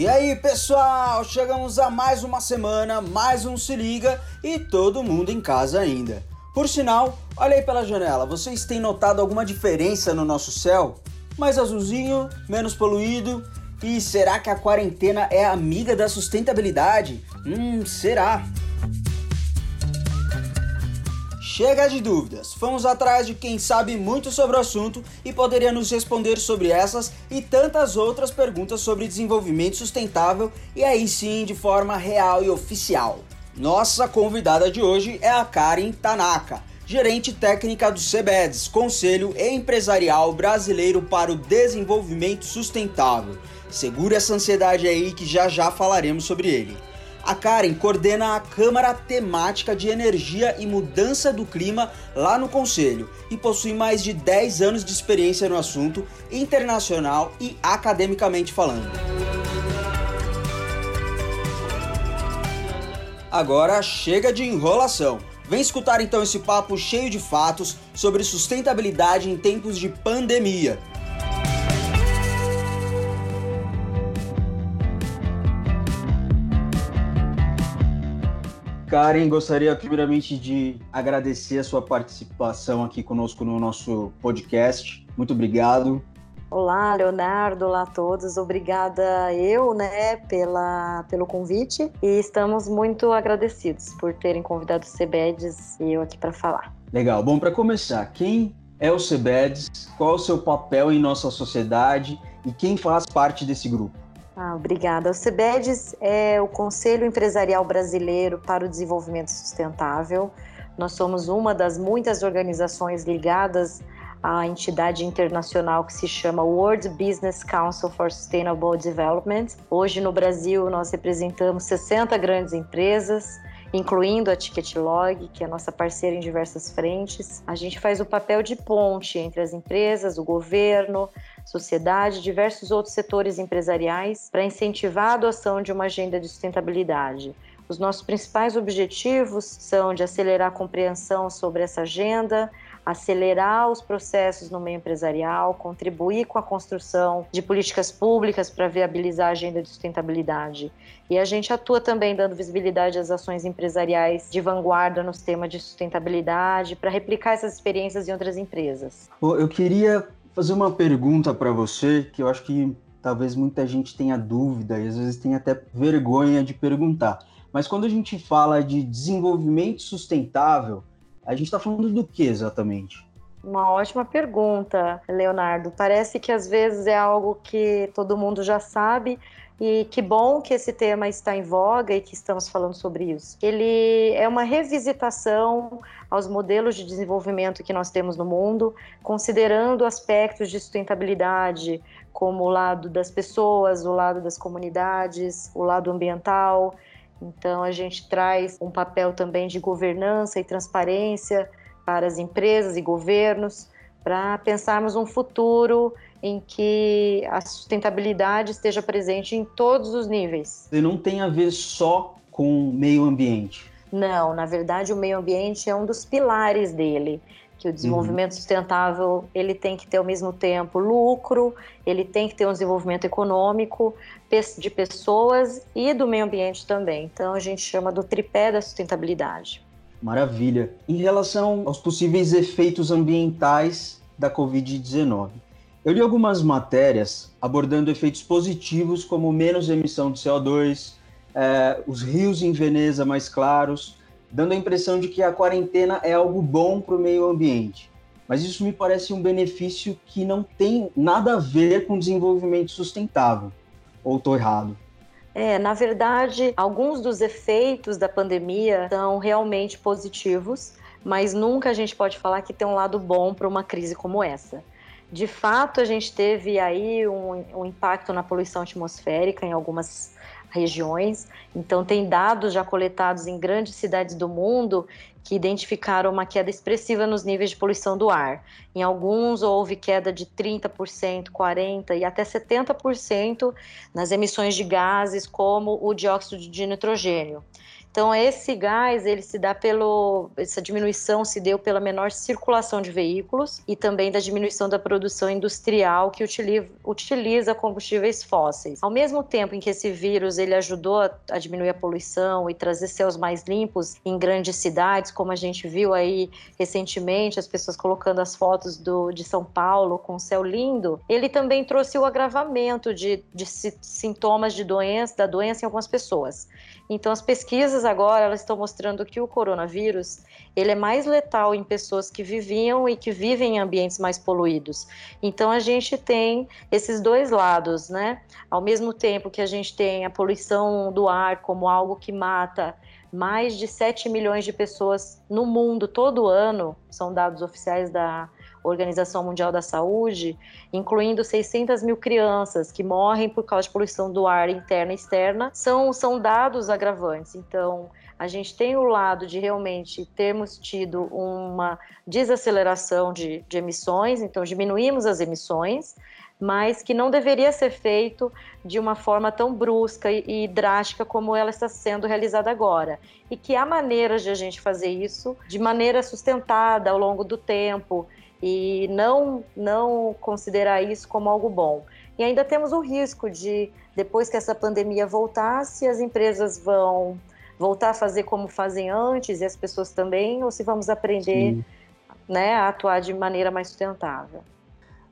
E aí, pessoal, chegamos a mais uma semana, mais um Se Liga e todo mundo em casa ainda. Por sinal, olha aí pela janela, vocês têm notado alguma diferença no nosso céu? Mais azulzinho, menos poluído? E será que a quarentena é amiga da sustentabilidade? Hum, será? Chega de dúvidas, fomos atrás de quem sabe muito sobre o assunto e poderia nos responder sobre essas e tantas outras perguntas sobre desenvolvimento sustentável e aí sim de forma real e oficial. Nossa convidada de hoje é a Karen Tanaka, gerente técnica do CBEDS, Conselho Empresarial Brasileiro para o Desenvolvimento Sustentável. Segura essa ansiedade aí que já já falaremos sobre ele. A Karen coordena a Câmara Temática de Energia e Mudança do Clima lá no Conselho e possui mais de 10 anos de experiência no assunto, internacional e academicamente falando. Agora chega de enrolação. Vem escutar então esse papo cheio de fatos sobre sustentabilidade em tempos de pandemia. Karen, gostaria primeiramente de agradecer a sua participação aqui conosco no nosso podcast. Muito obrigado. Olá, Leonardo, olá a todos. Obrigada eu, né, pela, pelo convite e estamos muito agradecidos por terem convidado o CBEDS e eu aqui para falar. Legal. Bom, para começar, quem é o CBEDS? Qual é o seu papel em nossa sociedade e quem faz parte desse grupo? Ah, obrigada. O CBEDS é o Conselho Empresarial Brasileiro para o Desenvolvimento Sustentável. Nós somos uma das muitas organizações ligadas à entidade internacional que se chama World Business Council for Sustainable Development. Hoje no Brasil nós representamos 60 grandes empresas, incluindo a Ticketlog, que é nossa parceira em diversas frentes. A gente faz o papel de ponte entre as empresas, o governo, sociedade diversos outros setores empresariais para incentivar a adoção de uma agenda de sustentabilidade. Os nossos principais objetivos são de acelerar a compreensão sobre essa agenda, acelerar os processos no meio empresarial, contribuir com a construção de políticas públicas para viabilizar a agenda de sustentabilidade. E a gente atua também dando visibilidade às ações empresariais de vanguarda nos temas de sustentabilidade, para replicar essas experiências em outras empresas. Eu queria fazer uma pergunta para você que eu acho que talvez muita gente tenha dúvida e às vezes tenha até vergonha de perguntar. Mas quando a gente fala de desenvolvimento sustentável, a gente está falando do que exatamente? Uma ótima pergunta, Leonardo. Parece que às vezes é algo que todo mundo já sabe, e que bom que esse tema está em voga e que estamos falando sobre isso. Ele é uma revisitação aos modelos de desenvolvimento que nós temos no mundo, considerando aspectos de sustentabilidade, como o lado das pessoas, o lado das comunidades, o lado ambiental. Então, a gente traz um papel também de governança e transparência para as empresas e governos, para pensarmos um futuro em que a sustentabilidade esteja presente em todos os níveis. E não tem a ver só com o meio ambiente. Não, na verdade o meio ambiente é um dos pilares dele, que o desenvolvimento uhum. sustentável ele tem que ter ao mesmo tempo lucro, ele tem que ter um desenvolvimento econômico de pessoas e do meio ambiente também. Então a gente chama do tripé da sustentabilidade. Maravilha. Em relação aos possíveis efeitos ambientais da Covid-19, eu li algumas matérias abordando efeitos positivos, como menos emissão de CO2, é, os rios em Veneza mais claros, dando a impressão de que a quarentena é algo bom para o meio ambiente. Mas isso me parece um benefício que não tem nada a ver com desenvolvimento sustentável. Ou estou errado? É, na verdade, alguns dos efeitos da pandemia são realmente positivos, mas nunca a gente pode falar que tem um lado bom para uma crise como essa. De fato, a gente teve aí um, um impacto na poluição atmosférica em algumas regiões. Então, tem dados já coletados em grandes cidades do mundo que identificaram uma queda expressiva nos níveis de poluição do ar. Em alguns, houve queda de 30%, 40% e até 70% nas emissões de gases, como o dióxido de nitrogênio. Então esse gás ele se dá pelo essa diminuição se deu pela menor circulação de veículos e também da diminuição da produção industrial que utiliza, combustíveis fósseis. Ao mesmo tempo em que esse vírus ele ajudou a diminuir a poluição e trazer céus mais limpos em grandes cidades, como a gente viu aí recentemente as pessoas colocando as fotos do, de São Paulo com o céu lindo, ele também trouxe o agravamento de, de sintomas de doença da doença em algumas pessoas. Então as pesquisas agora elas estão mostrando que o coronavírus ele é mais letal em pessoas que viviam e que vivem em ambientes mais poluídos. Então a gente tem esses dois lados, né? Ao mesmo tempo que a gente tem a poluição do ar como algo que mata mais de 7 milhões de pessoas no mundo todo ano, são dados oficiais da Organização Mundial da Saúde, incluindo 600 mil crianças que morrem por causa de poluição do ar interna e externa, são, são dados agravantes. Então, a gente tem o lado de realmente termos tido uma desaceleração de, de emissões, então diminuímos as emissões, mas que não deveria ser feito de uma forma tão brusca e, e, drástica como ela está sendo realizada agora. E que há maneiras de a gente fazer isso de maneira sustentada ao longo do tempo e não, não considerar isso como algo bom. E ainda temos o risco de, depois que essa pandemia voltar, se as empresas vão voltar a fazer como fazem antes e as pessoas também, ou se vamos aprender né, a atuar de maneira mais sustentável.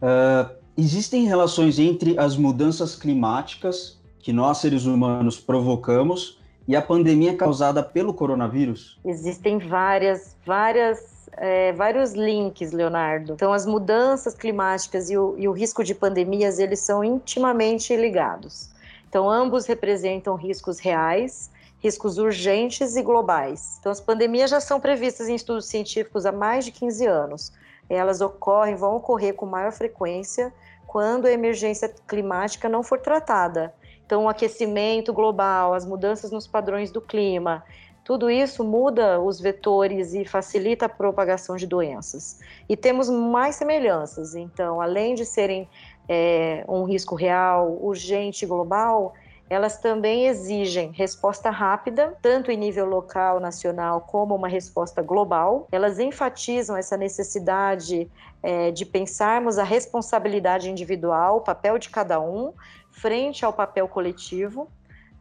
Uh Existem relações entre as mudanças climáticas que nós seres humanos provocamos e a pandemia causada pelo coronavírus? Existem várias, várias, é, vários links, Leonardo. Então, as mudanças climáticas e o, e o risco de pandemias eles são intimamente ligados. Então, ambos representam riscos reais, riscos urgentes e globais. Então, as pandemias já são previstas em estudos científicos há mais de 15 anos. Elas ocorrem, vão ocorrer com maior frequência quando a emergência climática não for tratada. Então, o aquecimento global, as mudanças nos padrões do clima, tudo isso muda os vetores e facilita a propagação de doenças. E temos mais semelhanças. Então, além de serem é, um risco real, urgente global, elas também exigem resposta rápida, tanto em nível local, nacional, como uma resposta global. Elas enfatizam essa necessidade é, de pensarmos a responsabilidade individual, o papel de cada um, frente ao papel coletivo.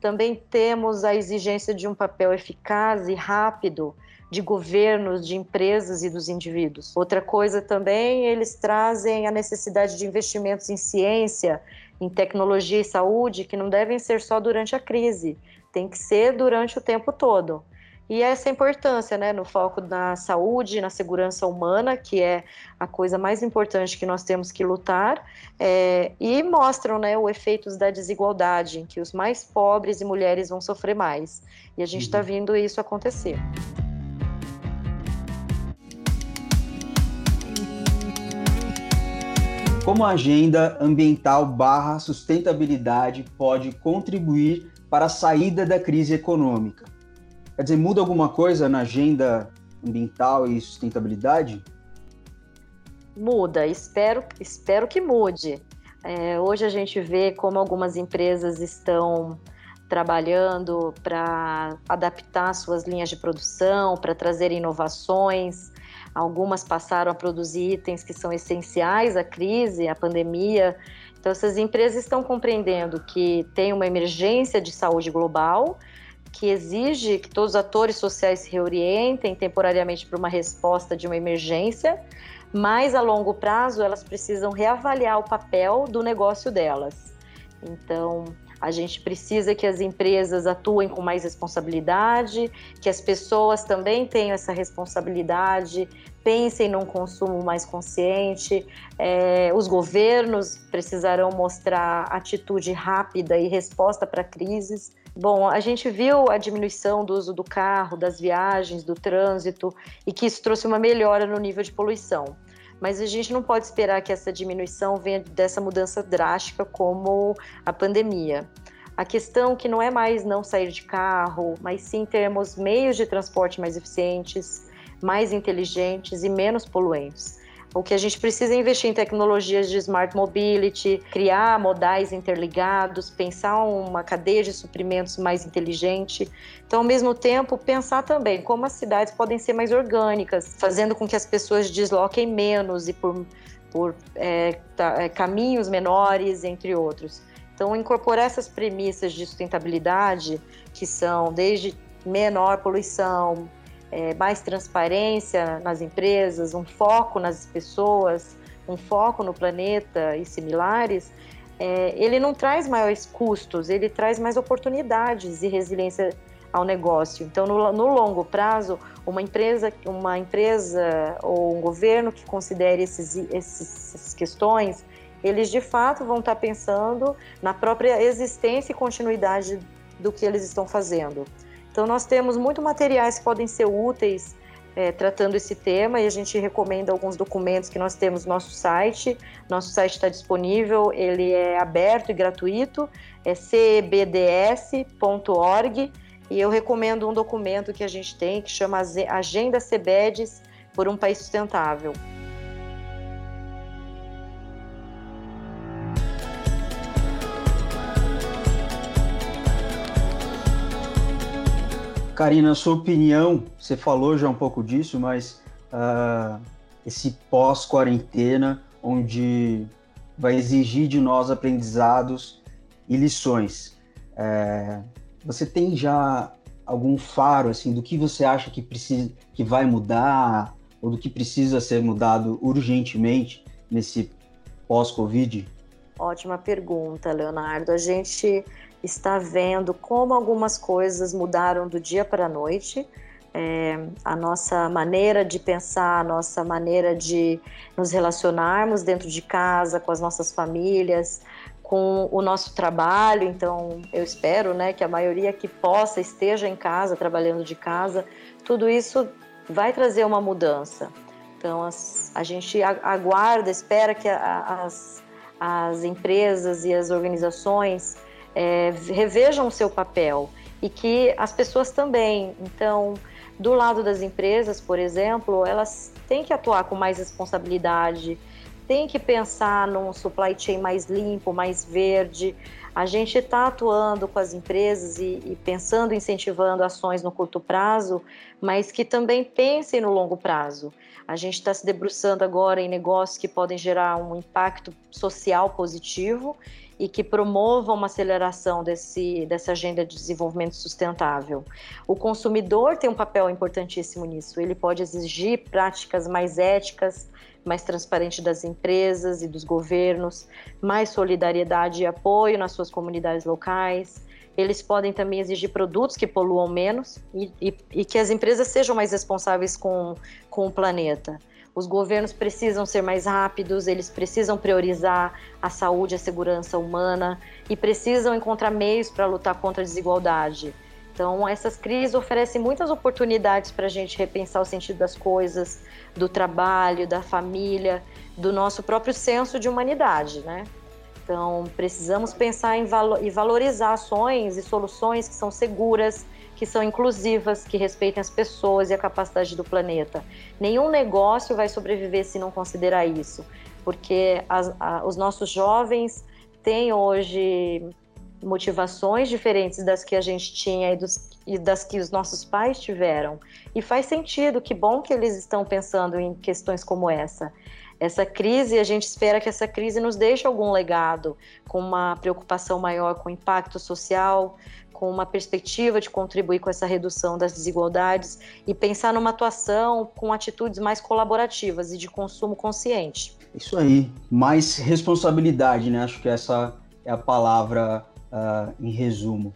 Também temos a exigência de um papel eficaz e rápido de governos, de empresas e dos indivíduos. Outra coisa também, eles trazem a necessidade de investimentos em ciência, em tecnologia e saúde, que não devem ser só durante a crise, tem que ser durante o tempo todo. E essa importância, né, no foco na saúde, na segurança humana, que é a coisa mais importante que nós temos que lutar, é, e mostram, né, os efeitos da desigualdade, em que os mais pobres e mulheres vão sofrer mais. E a gente está uhum. vendo isso acontecer. Como a agenda ambiental barra sustentabilidade pode contribuir para a saída da crise econômica? Quer dizer, muda alguma coisa na agenda ambiental e sustentabilidade? Muda, espero, espero que mude. É, hoje a gente vê como algumas empresas estão trabalhando para adaptar suas linhas de produção, para trazer inovações, Algumas passaram a produzir itens que são essenciais à crise, à pandemia. Então, essas empresas estão compreendendo que tem uma emergência de saúde global, que exige que todos os atores sociais se reorientem temporariamente para uma resposta de uma emergência, mas a longo prazo elas precisam reavaliar o papel do negócio delas. Então, a gente precisa que as empresas atuem com mais responsabilidade, que as pessoas também tenham essa responsabilidade, pensem num consumo mais consciente. É, os governos precisarão mostrar atitude rápida e resposta para crises. Bom, a gente viu a diminuição do uso do carro, das viagens, do trânsito e que isso trouxe uma melhora no nível de poluição mas a gente não pode esperar que essa diminuição venha dessa mudança drástica como a pandemia. A questão que não é mais não sair de carro, mas sim termos meios de transporte mais eficientes, mais inteligentes e menos poluentes. O que a gente precisa é investir em tecnologias de smart mobility, criar modais interligados, pensar uma cadeia de suprimentos mais inteligente. Então, ao mesmo tempo, pensar também como as cidades podem ser mais orgânicas, fazendo com que as pessoas desloquem menos e por, por é, tá, é, caminhos menores, entre outros. Então, incorporar essas premissas de sustentabilidade, que são desde menor poluição, é, mais transparência nas empresas, um foco nas pessoas, um foco no planeta e similares, é, ele não traz maiores custos, ele traz mais oportunidades e resiliência ao negócio. Então, no, no, longo prazo, uma empresa, uma empresa ou um governo que considere esses, esses, essas questões, eles de fato vão estar pensando na própria existência e continuidade do que eles estão fazendo. Então, nós temos muito materiais que podem ser úteis é, tratando esse tema e a gente recomenda alguns documentos que nós temos no nosso site. Nosso site está disponível, ele é aberto e gratuito, é cbds.org e eu recomendo um documento que a gente tem que chama Agenda CBEDS por um País Sustentável. Karina, sua opinião, você falou já um pouco disso, mas uh, esse pós-quarentena, onde vai exigir de nós aprendizados e lições. É, você tem já algum faro assim do que você acha que precisa, que vai mudar ou do que precisa ser mudado urgentemente nesse pós-Covid? Ótima pergunta, Leonardo. A gente está vendo como algumas coisas mudaram do dia para a noite. É, a nossa maneira de pensar, a nossa maneira de nos relacionarmos dentro de casa, com as nossas famílias, com o nosso trabalho. Então, eu espero né, que a maioria que possa esteja em casa, trabalhando de casa. Tudo isso vai trazer uma mudança. Então, as, a gente aguarda, espera que a, as, as empresas e as organizações é, revejam o seu papel e que as pessoas também. Então, do lado das empresas, por exemplo, elas têm que atuar com mais responsabilidade, têm que pensar num supply chain mais limpo, mais verde. A gente está atuando com as empresas e, e, pensando, incentivando ações no curto prazo, mas que também pensem no longo prazo. A gente está se debruçando agora em negócios que podem gerar um impacto social positivo e que promovam uma aceleração desse, dessa agenda de desenvolvimento sustentável. O consumidor tem um papel importantíssimo nisso. Ele pode exigir práticas mais éticas, mais transparentes das empresas e dos governos, mais solidariedade e apoio nas suas comunidades locais. Eles podem também exigir produtos que poluam menos e, e, e que as empresas sejam mais responsáveis com, com o planeta. Os governos precisam ser mais rápidos, eles precisam priorizar a saúde a segurança humana e precisam encontrar meios para lutar contra a desigualdade. Então, essas crises oferecem muitas oportunidades para a gente repensar o sentido das coisas, do trabalho, da família, do nosso próprio senso de humanidade, né? Então, precisamos pensar em valo e valorizar ações e soluções que são seguras, que são inclusivas, que respeitem as pessoas e a capacidade do planeta. Nenhum negócio vai sobreviver se não considerar isso, porque as, a, os nossos jovens têm hoje motivações diferentes das que a gente tinha e, dos, e das que os nossos pais tiveram. E faz sentido, que bom que eles estão pensando em questões como essa essa crise, a gente espera que essa crise nos deixe algum legado, com uma preocupação maior com o impacto social, com uma perspectiva de contribuir com essa redução das desigualdades e pensar numa atuação com atitudes mais colaborativas e de consumo consciente. Isso aí, mais responsabilidade, né? Acho que essa é a palavra uh, em resumo.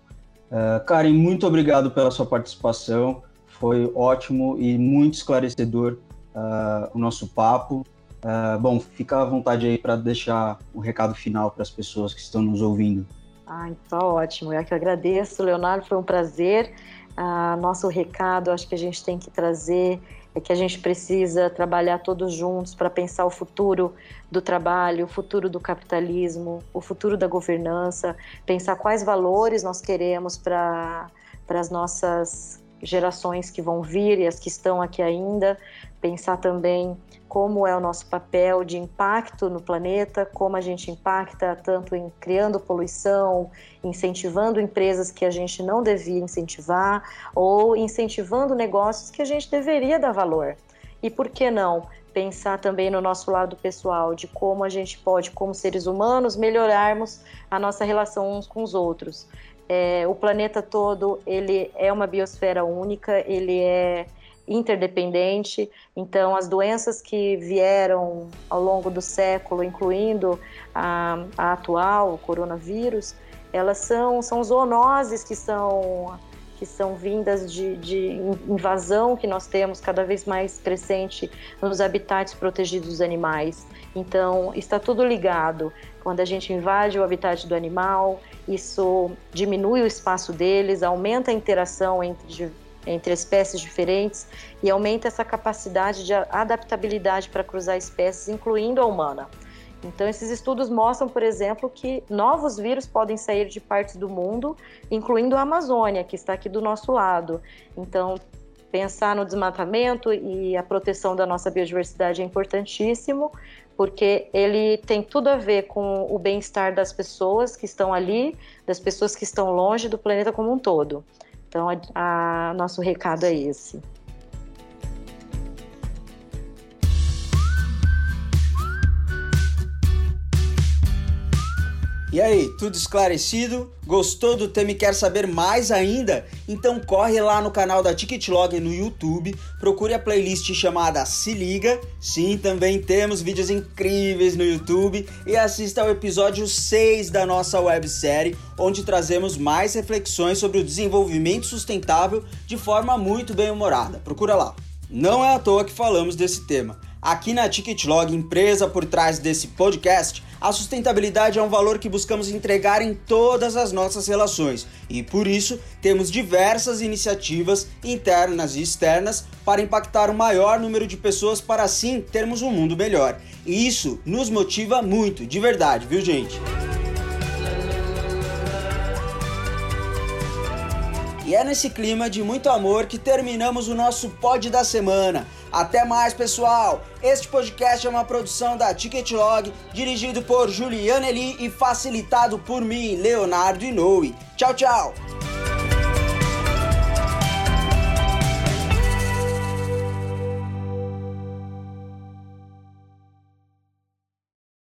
Uh, Karen, muito obrigado pela sua participação, foi ótimo e muito esclarecedor uh, o nosso papo. Uh, bom, fica à vontade aí para deixar um recado final para as pessoas que estão nos ouvindo. Ah, então ótimo. Eu que agradeço, Leonardo, foi um prazer. Ah, nosso recado, acho que a gente tem que trazer é que a gente precisa trabalhar todos juntos para pensar o futuro do trabalho, o futuro do capitalismo, o futuro da governança, pensar quais valores nós queremos para as nossas gerações que vão vir e as que estão aqui ainda, pensar também como é o nosso papel de impacto no planeta, como a gente impacta tanto em criando poluição, incentivando empresas que a gente não devia incentivar ou incentivando negócios que a gente deveria dar valor. E por que não pensar também no nosso lado pessoal, de como a gente pode, como seres humanos, melhorarmos a nossa relação uns com os outros. É, o planeta todo ele é uma biosfera única, ele é interdependente. Então, as doenças que vieram ao longo do século, incluindo a, a atual, o coronavírus, elas são, são zoonoses que são que são vindas de, de, invasão que nós temos cada vez mais crescente nos habitats protegidos dos animais. Então, está tudo ligado. Quando a gente invade o habitat do animal, isso diminui o espaço deles, aumenta a interação entre, entre espécies diferentes e aumenta essa capacidade de adaptabilidade para cruzar espécies, incluindo a humana. Então, esses estudos mostram, por exemplo, que novos vírus podem sair de partes do mundo, incluindo a Amazônia, que está aqui do nosso lado. Então, pensar no desmatamento e a proteção da nossa biodiversidade é importantíssimo, porque ele tem tudo a ver com o bem-estar das pessoas que estão ali, das pessoas que estão longe do planeta como um todo. Então, a, a nosso recado é esse. E aí, tudo esclarecido? Gostou do tema e quer saber mais ainda? Então corre lá no canal da Ticketlog no YouTube, procure a playlist chamada Se Liga. Sim, também temos vídeos incríveis no YouTube e assista ao episódio 6 da nossa websérie, onde trazemos mais reflexões sobre o desenvolvimento sustentável de forma muito bem humorada. Procura lá. Não é à toa que falamos desse tema. Aqui na Ticketlog, empresa por trás desse podcast, a sustentabilidade é um valor que buscamos entregar em todas as nossas relações e por isso temos diversas iniciativas internas e externas para impactar o maior número de pessoas para assim termos um mundo melhor. E isso nos motiva muito, de verdade, viu, gente? E é nesse clima de muito amor que terminamos o nosso pod da semana. Até mais, pessoal! Este podcast é uma produção da Ticketlog, dirigido por Juliana Eli e facilitado por mim, Leonardo Inoue. Tchau, tchau!